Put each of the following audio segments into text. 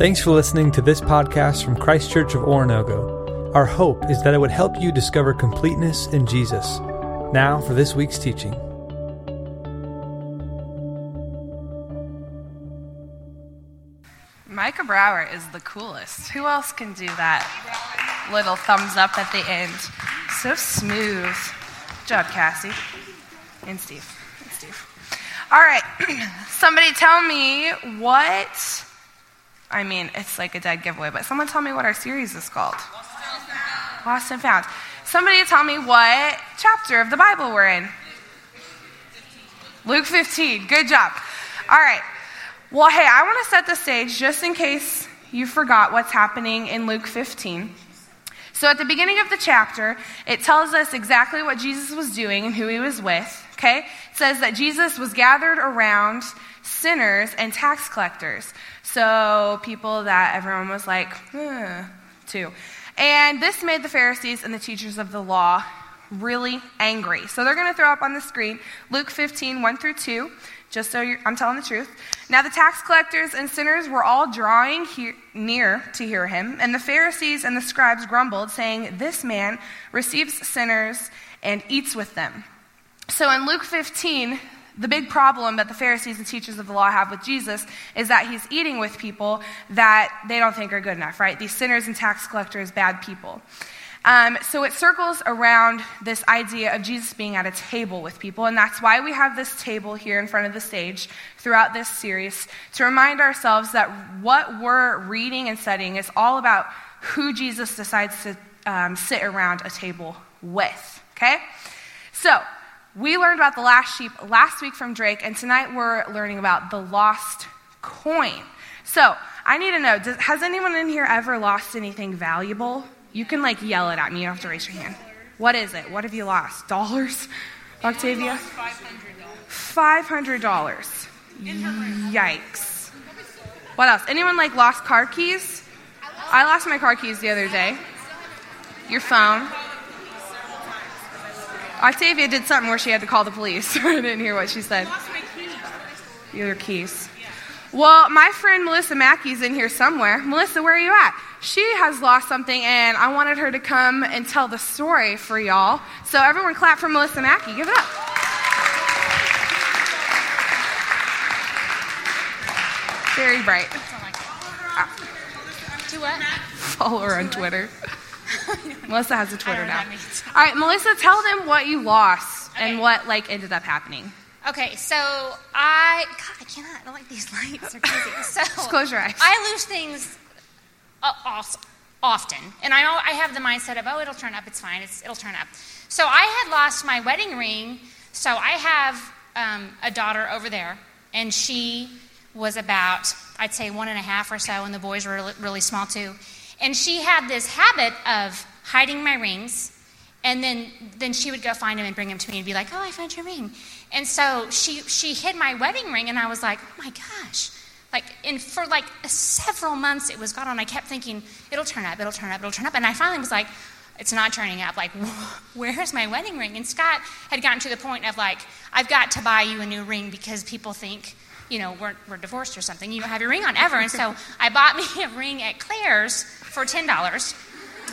Thanks for listening to this podcast from Christ Church of Oronogo. Our hope is that it would help you discover completeness in Jesus. Now for this week's teaching. Micah Brower is the coolest. Who else can do that? Little thumbs up at the end. So smooth. Good job, Cassie. And Steve. And Steve. All right. Somebody tell me what. I mean, it's like a dead giveaway, but someone tell me what our series is called. Lost and Found. Somebody tell me what chapter of the Bible we're in. Luke 15. Good job. All right. Well, hey, I want to set the stage just in case you forgot what's happening in Luke 15. So, at the beginning of the chapter, it tells us exactly what Jesus was doing and who he was with. Okay? It says that Jesus was gathered around sinners and tax collectors. So, people that everyone was like, eh, to. And this made the Pharisees and the teachers of the law really angry. So, they're going to throw up on the screen Luke 15, 1 through 2 just so I'm telling the truth. Now, the tax collectors and sinners were all drawing he- near to hear him, and the Pharisees and the scribes grumbled, saying, This man receives sinners and eats with them. So, in Luke 15, the big problem that the Pharisees and teachers of the law have with Jesus is that he's eating with people that they don't think are good enough, right? These sinners and tax collectors, bad people. Um, so it circles around this idea of Jesus being at a table with people, and that's why we have this table here in front of the stage throughout this series to remind ourselves that what we're reading and studying is all about who Jesus decides to um, sit around a table with. Okay? So, we learned about the last sheep last week from Drake, and tonight we're learning about the lost coin. So, I need to know does, has anyone in here ever lost anything valuable? You can like yell it at me. You don't have to raise your hand. What is it? What have you lost? Dollars? Octavia? $500. Yikes. What else? Anyone like lost car keys? I lost my car keys the other day. Your phone? Octavia did something where she had to call the police. I didn't hear what she said. Keys. Your keys. Well, my friend Melissa Mackey's in here somewhere. Melissa, where are you at? She has lost something, and I wanted her to come and tell the story for y'all. So, everyone, clap for Melissa Mackey. Give it up. Very bright. Do what? Follow her on Twitter. Melissa has a Twitter now. All right, Melissa, tell them what you lost and what like ended up happening. Okay, so I God, I cannot. I don't like these lights. They're crazy. So Just close your eyes. I lose things uh, often, and I I have the mindset of oh, it'll turn up. It's fine. It's, it'll turn up. So I had lost my wedding ring. So I have um, a daughter over there, and she was about I'd say one and a half or so, and the boys were really small too. And she had this habit of hiding my rings and then, then she would go find him and bring him to me and be like, "Oh, I found your ring." And so she she hid my wedding ring, and I was like, "Oh my gosh!" Like, and for like several months, it was gone on. I kept thinking, "It'll turn up, it'll turn up, it'll turn up," and I finally was like, "It's not turning up." Like, where's my wedding ring? And Scott had gotten to the point of like, "I've got to buy you a new ring because people think." You know, we're, we're divorced or something. You don't have your ring on ever. And so I bought me a ring at Claire's for $10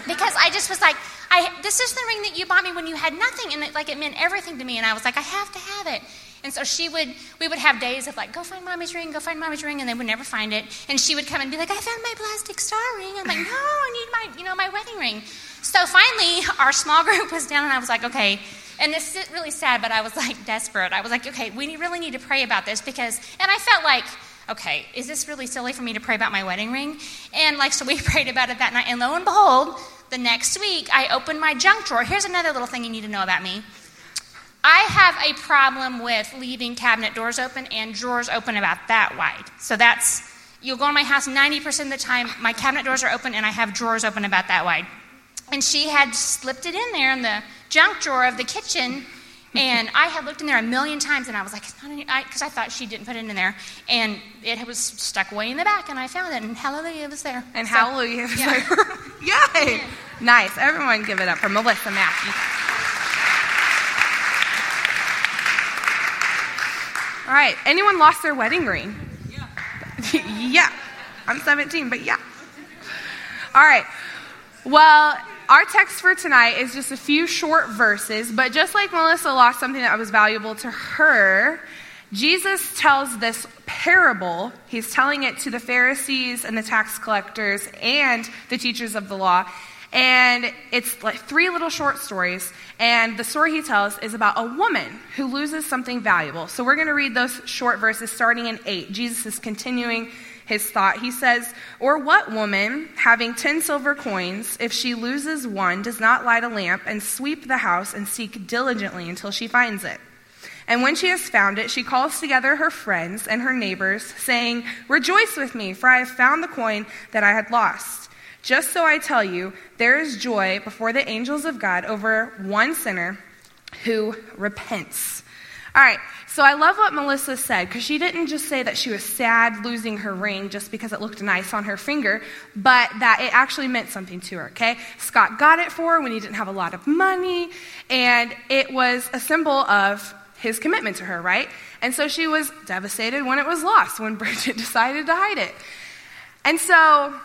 because I just was like, I, this is the ring that you bought me when you had nothing, and it, like it meant everything to me. And I was like, I have to have it. And so she would, we would have days of like, go find mommy's ring, go find mommy's ring, and they would never find it. And she would come and be like, I found my plastic star ring. I'm like, no, I need my, you know, my wedding ring. So finally, our small group was down, and I was like, okay. And this is really sad, but I was like desperate. I was like, okay, we really need to pray about this because, and I felt like, okay, is this really silly for me to pray about my wedding ring? And like, so we prayed about it that night, and lo and behold, the next week I opened my junk drawer. Here's another little thing you need to know about me. I have a problem with leaving cabinet doors open and drawers open about that wide. So that's, you'll go in my house 90% of the time, my cabinet doors are open and I have drawers open about that wide. And she had slipped it in there in the junk drawer of the kitchen. And I had looked in there a million times, and I was like, it's not any, because I, thought she didn't put it in there. And it was stuck way in the back, and I found it, and hallelujah, it was there. And So- hallelujah. It's yeah. like, Yay! Nice. Everyone give it up for Melissa Mackey. All right. Anyone lost their wedding ring? Yeah. yeah. I'm 17, but yeah. All right. Well, our text for tonight is just a few short verses, but just like Melissa lost something that was valuable to her, Jesus tells this parable. He's telling it to the Pharisees and the tax collectors and the teachers of the law. And it's like three little short stories. And the story he tells is about a woman who loses something valuable. So we're going to read those short verses starting in 8. Jesus is continuing his thought. He says, Or what woman, having ten silver coins, if she loses one, does not light a lamp and sweep the house and seek diligently until she finds it? And when she has found it, she calls together her friends and her neighbors, saying, Rejoice with me, for I have found the coin that I had lost. Just so I tell you, there is joy before the angels of God over one sinner who repents. All right, so I love what Melissa said because she didn't just say that she was sad losing her ring just because it looked nice on her finger, but that it actually meant something to her, okay? Scott got it for her when he didn't have a lot of money, and it was a symbol of his commitment to her, right? And so she was devastated when it was lost, when Bridget decided to hide it. And so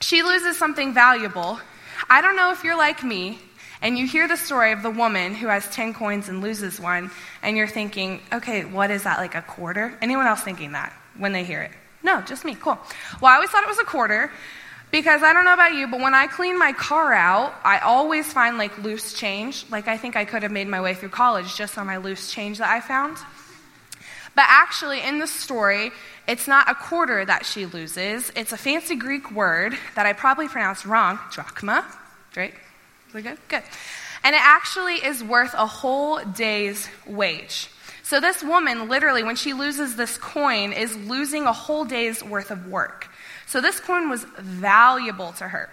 she loses something valuable. I don't know if you're like me, and you hear the story of the woman who has 10 coins and loses one, and you're thinking, okay, what is that, like a quarter? Anyone else thinking that when they hear it? No, just me. Cool. Well, I always thought it was a quarter because I don't know about you, but when I clean my car out, I always find like loose change. Like I think I could have made my way through college just on my loose change that I found. But actually, in the story, it's not a quarter that she loses. It's a fancy Greek word that I probably pronounced wrong, drachma, right? We good? Good. And it actually is worth a whole day's wage. So this woman, literally, when she loses this coin, is losing a whole day's worth of work. So this coin was valuable to her.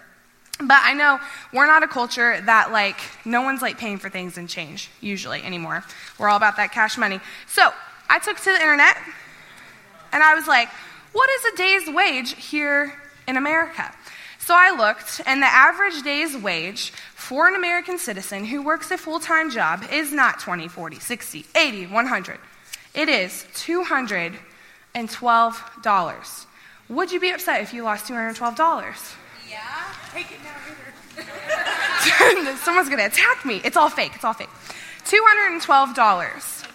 But I know we're not a culture that, like, no one's like paying for things in change, usually anymore. We're all about that cash money. So I took to the internet and I was like, what is a day's wage here in America? So I looked, and the average day's wage for an American citizen who works a full time job is not 20, 40, 60, 80, 100. It is $212. Would you be upset if you lost $212? Yeah. Take it now, Someone's going to attack me. It's all fake. It's all fake. $212.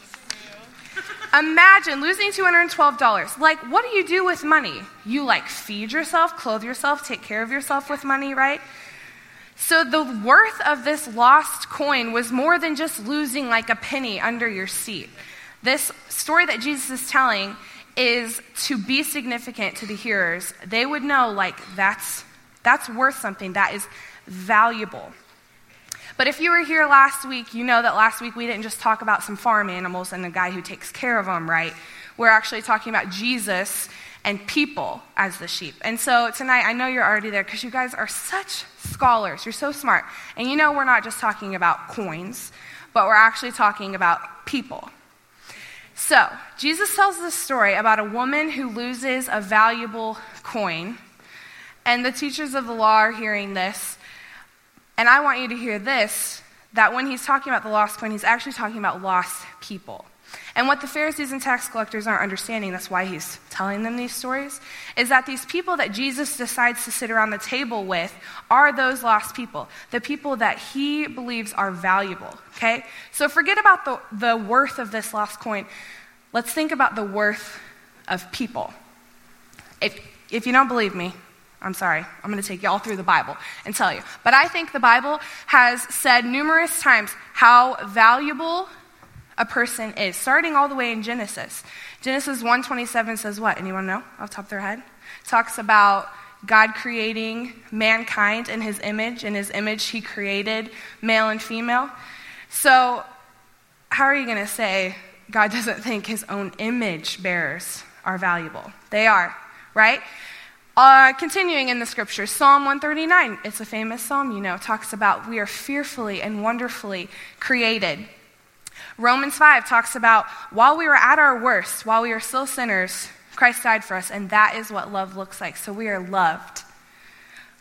Imagine losing $212. Like, what do you do with money? You like feed yourself, clothe yourself, take care of yourself with money, right? So the worth of this lost coin was more than just losing like a penny under your seat. This story that Jesus is telling is to be significant to the hearers. They would know like that's that's worth something that is valuable. But if you were here last week, you know that last week we didn't just talk about some farm animals and the guy who takes care of them, right? We're actually talking about Jesus and people as the sheep. And so tonight, I know you're already there because you guys are such scholars. You're so smart. And you know we're not just talking about coins, but we're actually talking about people. So, Jesus tells this story about a woman who loses a valuable coin. And the teachers of the law are hearing this and I want you to hear this that when he's talking about the lost coin, he's actually talking about lost people. And what the Pharisees and tax collectors aren't understanding, that's why he's telling them these stories, is that these people that Jesus decides to sit around the table with are those lost people, the people that he believes are valuable, okay? So forget about the, the worth of this lost coin. Let's think about the worth of people. If, if you don't believe me, I'm sorry. I'm going to take you all through the Bible and tell you. But I think the Bible has said numerous times how valuable a person is, starting all the way in Genesis. Genesis 1:27 says what? Anyone know off top of their head? Talks about God creating mankind in his image. In his image, he created male and female. So, how are you going to say God doesn't think his own image bearers are valuable? They are, right? Uh, continuing in the scriptures, Psalm 139, it's a famous psalm, you know, talks about we are fearfully and wonderfully created. Romans 5 talks about while we were at our worst, while we were still sinners, Christ died for us, and that is what love looks like. So we are loved.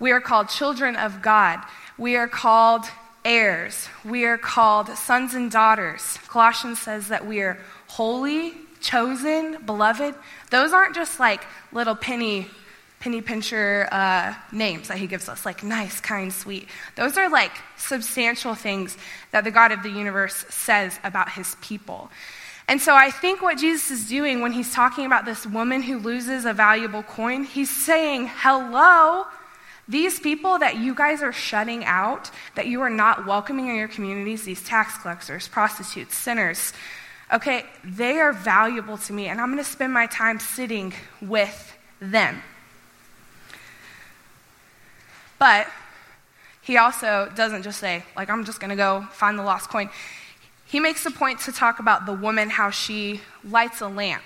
We are called children of God. We are called heirs. We are called sons and daughters. Colossians says that we are holy, chosen, beloved. Those aren't just like little penny penny pincher uh, names that he gives us, like nice, kind, sweet. Those are like substantial things that the God of the universe says about his people. And so I think what Jesus is doing when he's talking about this woman who loses a valuable coin, he's saying, hello. These people that you guys are shutting out, that you are not welcoming in your communities, these tax collectors, prostitutes, sinners, okay, they are valuable to me, and I'm going to spend my time sitting with them. But he also doesn't just say, like, I'm just going to go find the lost coin. He makes a point to talk about the woman, how she lights a lamp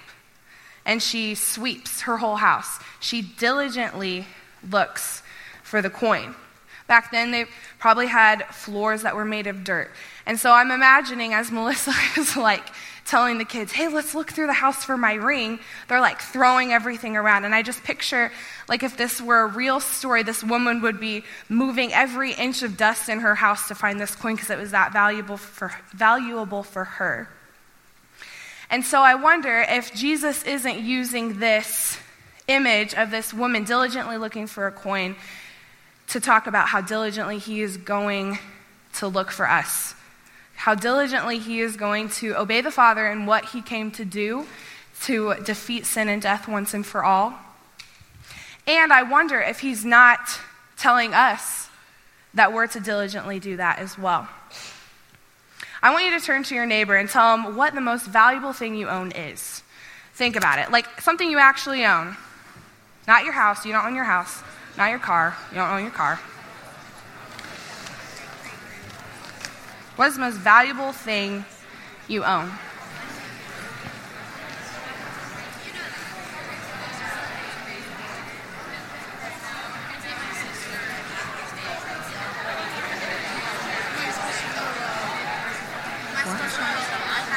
and she sweeps her whole house. She diligently looks for the coin. Back then, they probably had floors that were made of dirt. And so I'm imagining as Melissa is like telling the kids, hey, let's look through the house for my ring, they're like throwing everything around. And I just picture, like, if this were a real story, this woman would be moving every inch of dust in her house to find this coin because it was that valuable for, valuable for her. And so I wonder if Jesus isn't using this image of this woman diligently looking for a coin to talk about how diligently he is going to look for us how diligently he is going to obey the Father and what he came to do to defeat sin and death once and for all. And I wonder if he's not telling us that we're to diligently do that as well. I want you to turn to your neighbor and tell him what the most valuable thing you own is. Think about it. Like something you actually own. Not your house. You don't own your house. Not your car. You don't own your car. What is the most valuable thing you own?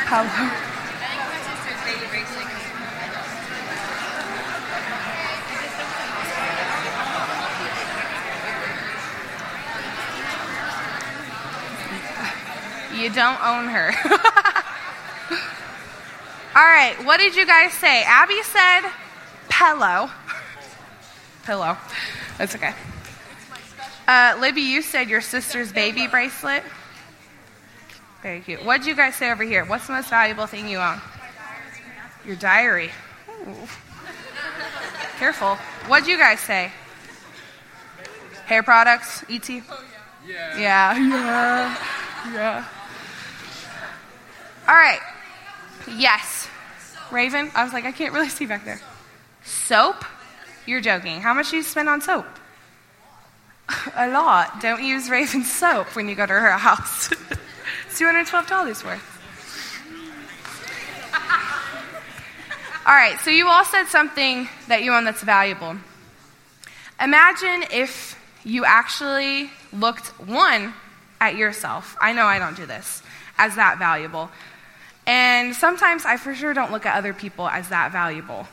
How? You don't own her. All right, what did you guys say? Abby said pillow. Pillow. That's okay. Uh, Libby, you said your sister's baby bracelet. Very cute. What did you guys say over here? What's the most valuable thing you own? Your diary. Ooh. Careful. What did you guys say? Hair products, ET? Yeah. Yeah. Yeah. Yeah. All right. Yes. Raven? I was like, I can't really see back there. Soap? You're joking. How much do you spend on soap? A lot. Don't use Raven soap when you go to her house. it's $212 worth. All right, so you all said something that you own that's valuable. Imagine if you actually looked, one, at yourself. I know I don't do this, as that valuable. And sometimes I for sure don't look at other people as that valuable.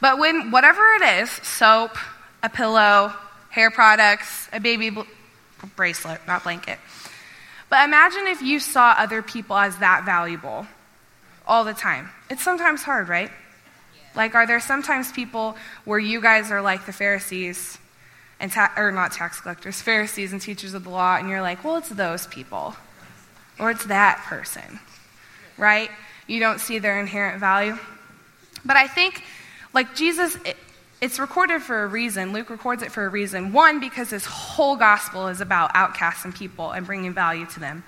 But when whatever it is soap, a pillow, hair products, a baby bl- bracelet, not blanket. But imagine if you saw other people as that valuable all the time. It's sometimes hard, right? Like, are there sometimes people where you guys are like the Pharisees, and ta- or not tax collectors, Pharisees and teachers of the law, and you're like, well, it's those people, or it's that person right? You don't see their inherent value. But I think, like Jesus, it, it's recorded for a reason. Luke records it for a reason. One, because his whole gospel is about outcasts and people and bringing value to them.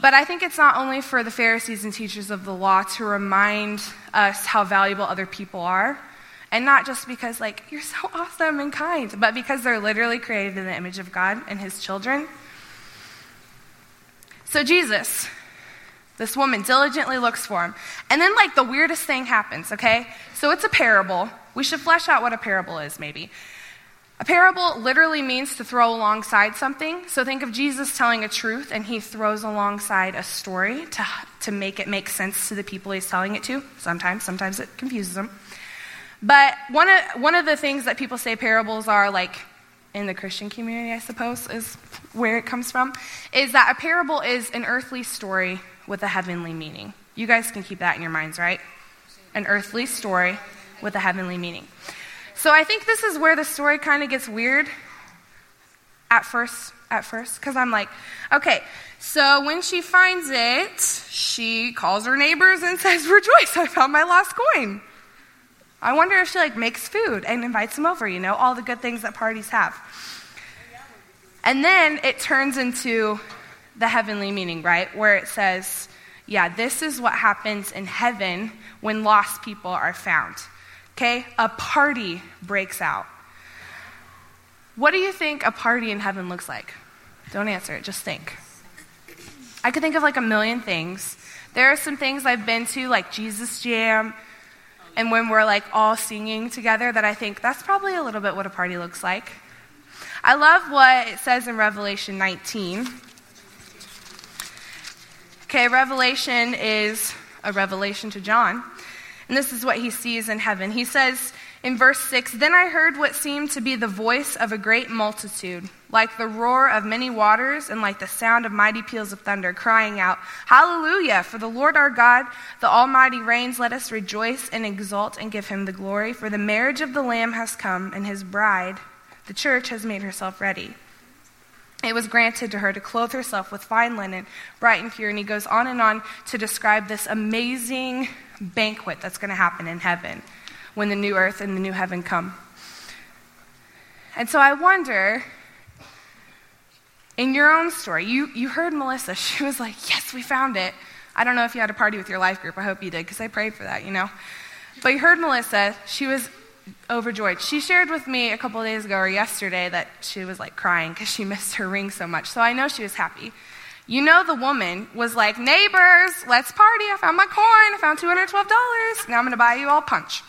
But I think it's not only for the Pharisees and teachers of the law to remind us how valuable other people are, and not just because, like, you're so awesome and kind, but because they're literally created in the image of God and his children. So, Jesus, this woman diligently looks for him. And then, like, the weirdest thing happens, okay? So it's a parable. We should flesh out what a parable is, maybe. A parable literally means to throw alongside something. So think of Jesus telling a truth, and he throws alongside a story to, to make it make sense to the people he's telling it to. Sometimes, sometimes it confuses them. But one of, one of the things that people say parables are, like, in the Christian community, I suppose, is where it comes from, is that a parable is an earthly story with a heavenly meaning. You guys can keep that in your minds, right? An earthly story with a heavenly meaning. So I think this is where the story kind of gets weird at first, at first, because I'm like, okay, so when she finds it, she calls her neighbors and says, Rejoice, I found my lost coin. I wonder if she like makes food and invites them over, you know, all the good things that parties have. And then it turns into the heavenly meaning, right? Where it says, yeah, this is what happens in heaven when lost people are found. Okay? A party breaks out. What do you think a party in heaven looks like? Don't answer it, just think. I could think of like a million things. There are some things I've been to, like Jesus Jam, and when we're like all singing together, that I think that's probably a little bit what a party looks like. I love what it says in Revelation 19. Okay, Revelation is a revelation to John. And this is what he sees in heaven. He says in verse 6 Then I heard what seemed to be the voice of a great multitude, like the roar of many waters and like the sound of mighty peals of thunder, crying out, Hallelujah! For the Lord our God, the Almighty reigns. Let us rejoice and exult and give him the glory. For the marriage of the Lamb has come, and his bride, the church, has made herself ready it was granted to her to clothe herself with fine linen, bright and pure. And he goes on and on to describe this amazing banquet that's going to happen in heaven when the new earth and the new heaven come. And so I wonder, in your own story, you, you heard Melissa. She was like, Yes, we found it. I don't know if you had a party with your life group. I hope you did, because I prayed for that, you know. But you heard Melissa. She was overjoyed. She shared with me a couple days ago or yesterday that she was like crying because she missed her ring so much. So I know she was happy. You know, the woman was like, Neighbors, let's party. I found my coin. I found $212. Now I'm going to buy you all punch.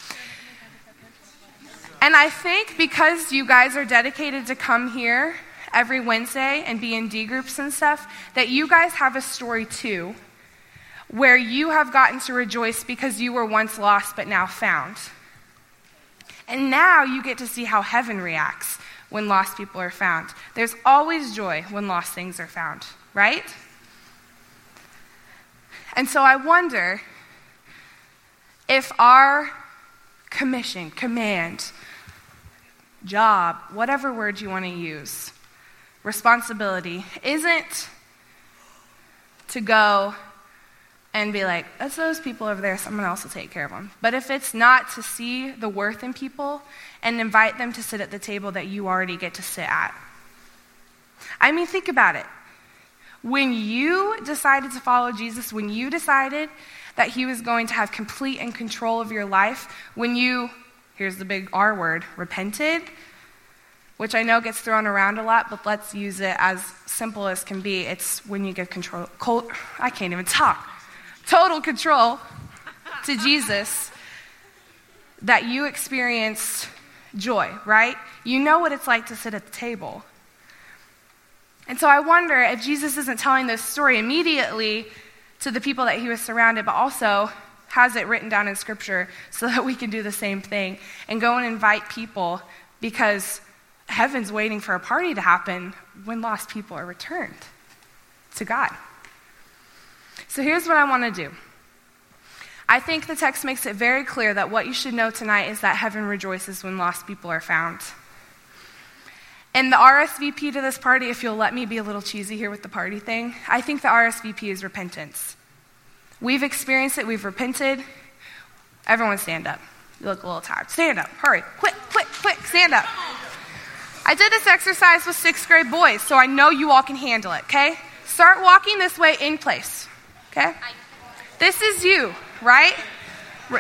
And I think because you guys are dedicated to come here every Wednesday and be in D groups and stuff, that you guys have a story too where you have gotten to rejoice because you were once lost but now found. And now you get to see how heaven reacts when lost people are found. There's always joy when lost things are found, right? And so I wonder if our commission, command, job, whatever word you want to use, responsibility, isn't to go and be like, that's those people over there, someone else will take care of them. But if it's not to see the worth in people and invite them to sit at the table that you already get to sit at. I mean, think about it. When you decided to follow Jesus, when you decided that he was going to have complete and control of your life, when you, here's the big R word, repented, which I know gets thrown around a lot, but let's use it as simple as can be. It's when you give control. I can't even talk total control to Jesus, that you experienced joy, right? You know what it's like to sit at the table. And so I wonder if Jesus isn't telling this story immediately to the people that he was surrounded, but also has it written down in Scripture so that we can do the same thing and go and invite people because heaven's waiting for a party to happen when lost people are returned to God. So here's what I want to do. I think the text makes it very clear that what you should know tonight is that heaven rejoices when lost people are found. And the RSVP to this party, if you'll let me be a little cheesy here with the party thing, I think the RSVP is repentance. We've experienced it, we've repented. Everyone stand up. You look a little tired. Stand up, hurry, quick, quick, quick, stand up. I did this exercise with sixth grade boys, so I know you all can handle it, okay? Start walking this way in place. Okay? This is you, right?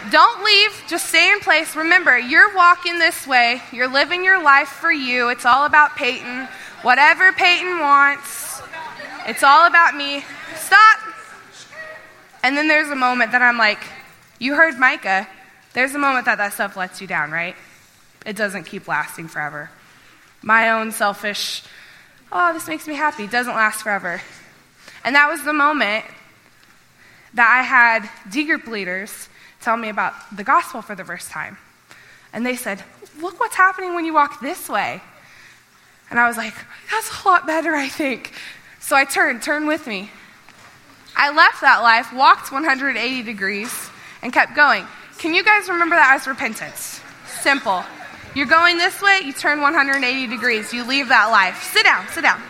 Don't leave, just stay in place. Remember, you're walking this way, you're living your life for you. It's all about Peyton. Whatever Peyton wants, it's all about me. Stop. And then there's a moment that I'm like, you heard Micah. There's a moment that that stuff lets you down, right? It doesn't keep lasting forever. My own selfish, oh, this makes me happy, doesn't last forever. And that was the moment that I had D group leaders tell me about the gospel for the first time. And they said, Look what's happening when you walk this way. And I was like, That's a lot better, I think. So I turned, turn with me. I left that life, walked 180 degrees, and kept going. Can you guys remember that as repentance? Simple. You're going this way, you turn 180 degrees. You leave that life. Sit down, sit down.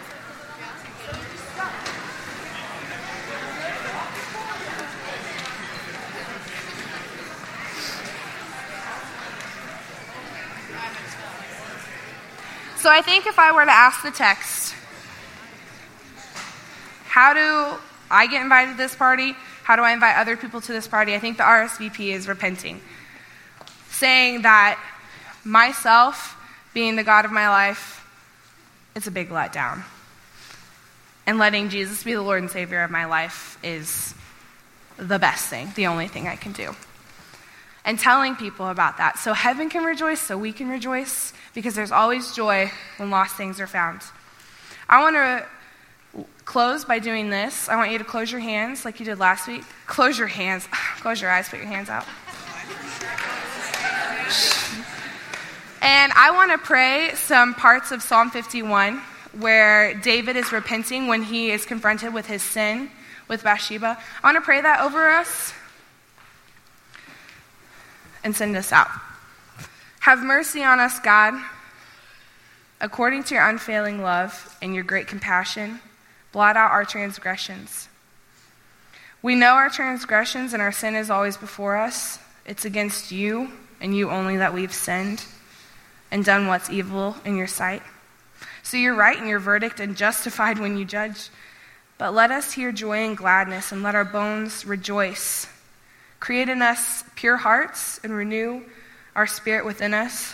So I think if I were to ask the text, how do I get invited to this party? How do I invite other people to this party? I think the RSVP is repenting, saying that myself being the God of my life, it's a big letdown. And letting Jesus be the Lord and Savior of my life is the best thing, the only thing I can do. And telling people about that so heaven can rejoice, so we can rejoice, because there's always joy when lost things are found. I want to close by doing this. I want you to close your hands like you did last week. Close your hands. Close your eyes, put your hands out. And I want to pray some parts of Psalm 51 where David is repenting when he is confronted with his sin with Bathsheba. I want to pray that over us and send us out. Have mercy on us, God, according to your unfailing love and your great compassion. Blot out our transgressions. We know our transgressions and our sin is always before us. It's against you and you only that we've sinned and done what's evil in your sight. So you're right in your verdict and justified when you judge. But let us hear joy and gladness and let our bones rejoice. Create in us pure hearts and renew our spirit within us.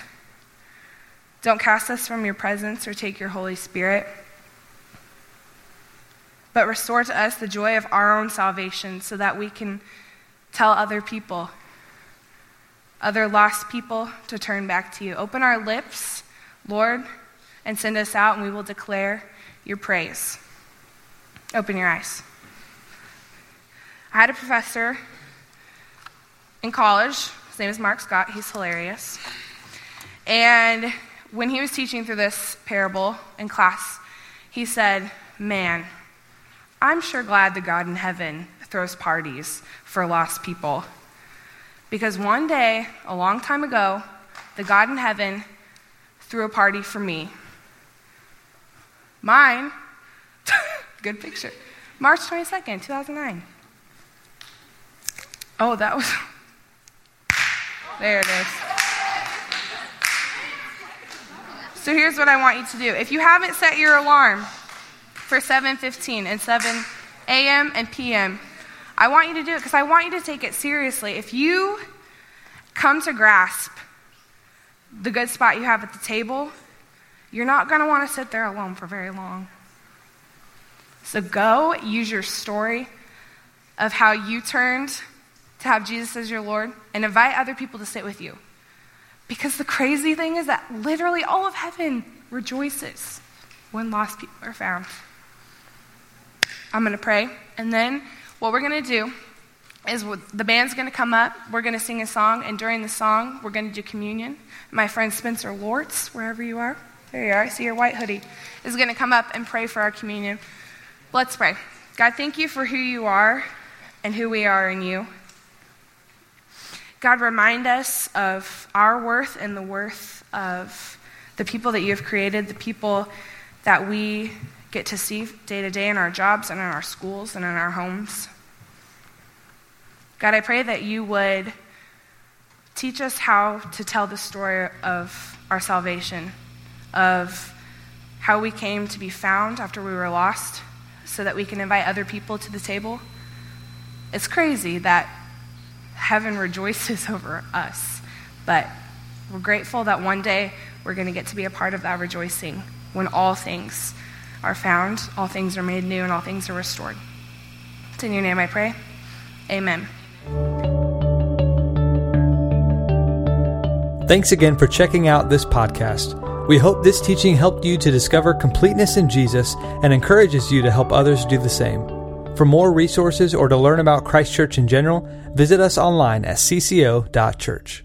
Don't cast us from your presence or take your Holy Spirit, but restore to us the joy of our own salvation so that we can tell other people, other lost people, to turn back to you. Open our lips, Lord, and send us out, and we will declare your praise. Open your eyes. I had a professor in college his name is Mark Scott. He's hilarious. And when he was teaching through this parable in class, he said, Man, I'm sure glad the God in heaven throws parties for lost people. Because one day, a long time ago, the God in heaven threw a party for me. Mine, good picture, March 22nd, 2009. Oh, that was. There it is. So here's what I want you to do. If you haven't set your alarm for 7:15 and 7 a.m. and p.m., I want you to do it because I want you to take it seriously. If you come to grasp the good spot you have at the table, you're not going to want to sit there alone for very long. So go use your story of how you turned to have Jesus as your Lord and invite other people to sit with you. Because the crazy thing is that literally all of heaven rejoices when lost people are found. I'm going to pray, and then what we're going to do is the band's going to come up, we're going to sing a song, and during the song, we're going to do communion. My friend Spencer Lortz, wherever you are, there you are, I see your white hoodie, is going to come up and pray for our communion. Let's pray. God, thank you for who you are and who we are in you. God, remind us of our worth and the worth of the people that you have created, the people that we get to see day to day in our jobs and in our schools and in our homes. God, I pray that you would teach us how to tell the story of our salvation, of how we came to be found after we were lost, so that we can invite other people to the table. It's crazy that heaven rejoices over us. But we're grateful that one day we're going to get to be a part of that rejoicing when all things are found, all things are made new, and all things are restored. It's in your name I pray. Amen. Thanks again for checking out this podcast. We hope this teaching helped you to discover completeness in Jesus and encourages you to help others do the same. For more resources or to learn about Christ Church in general, visit us online at cco.church.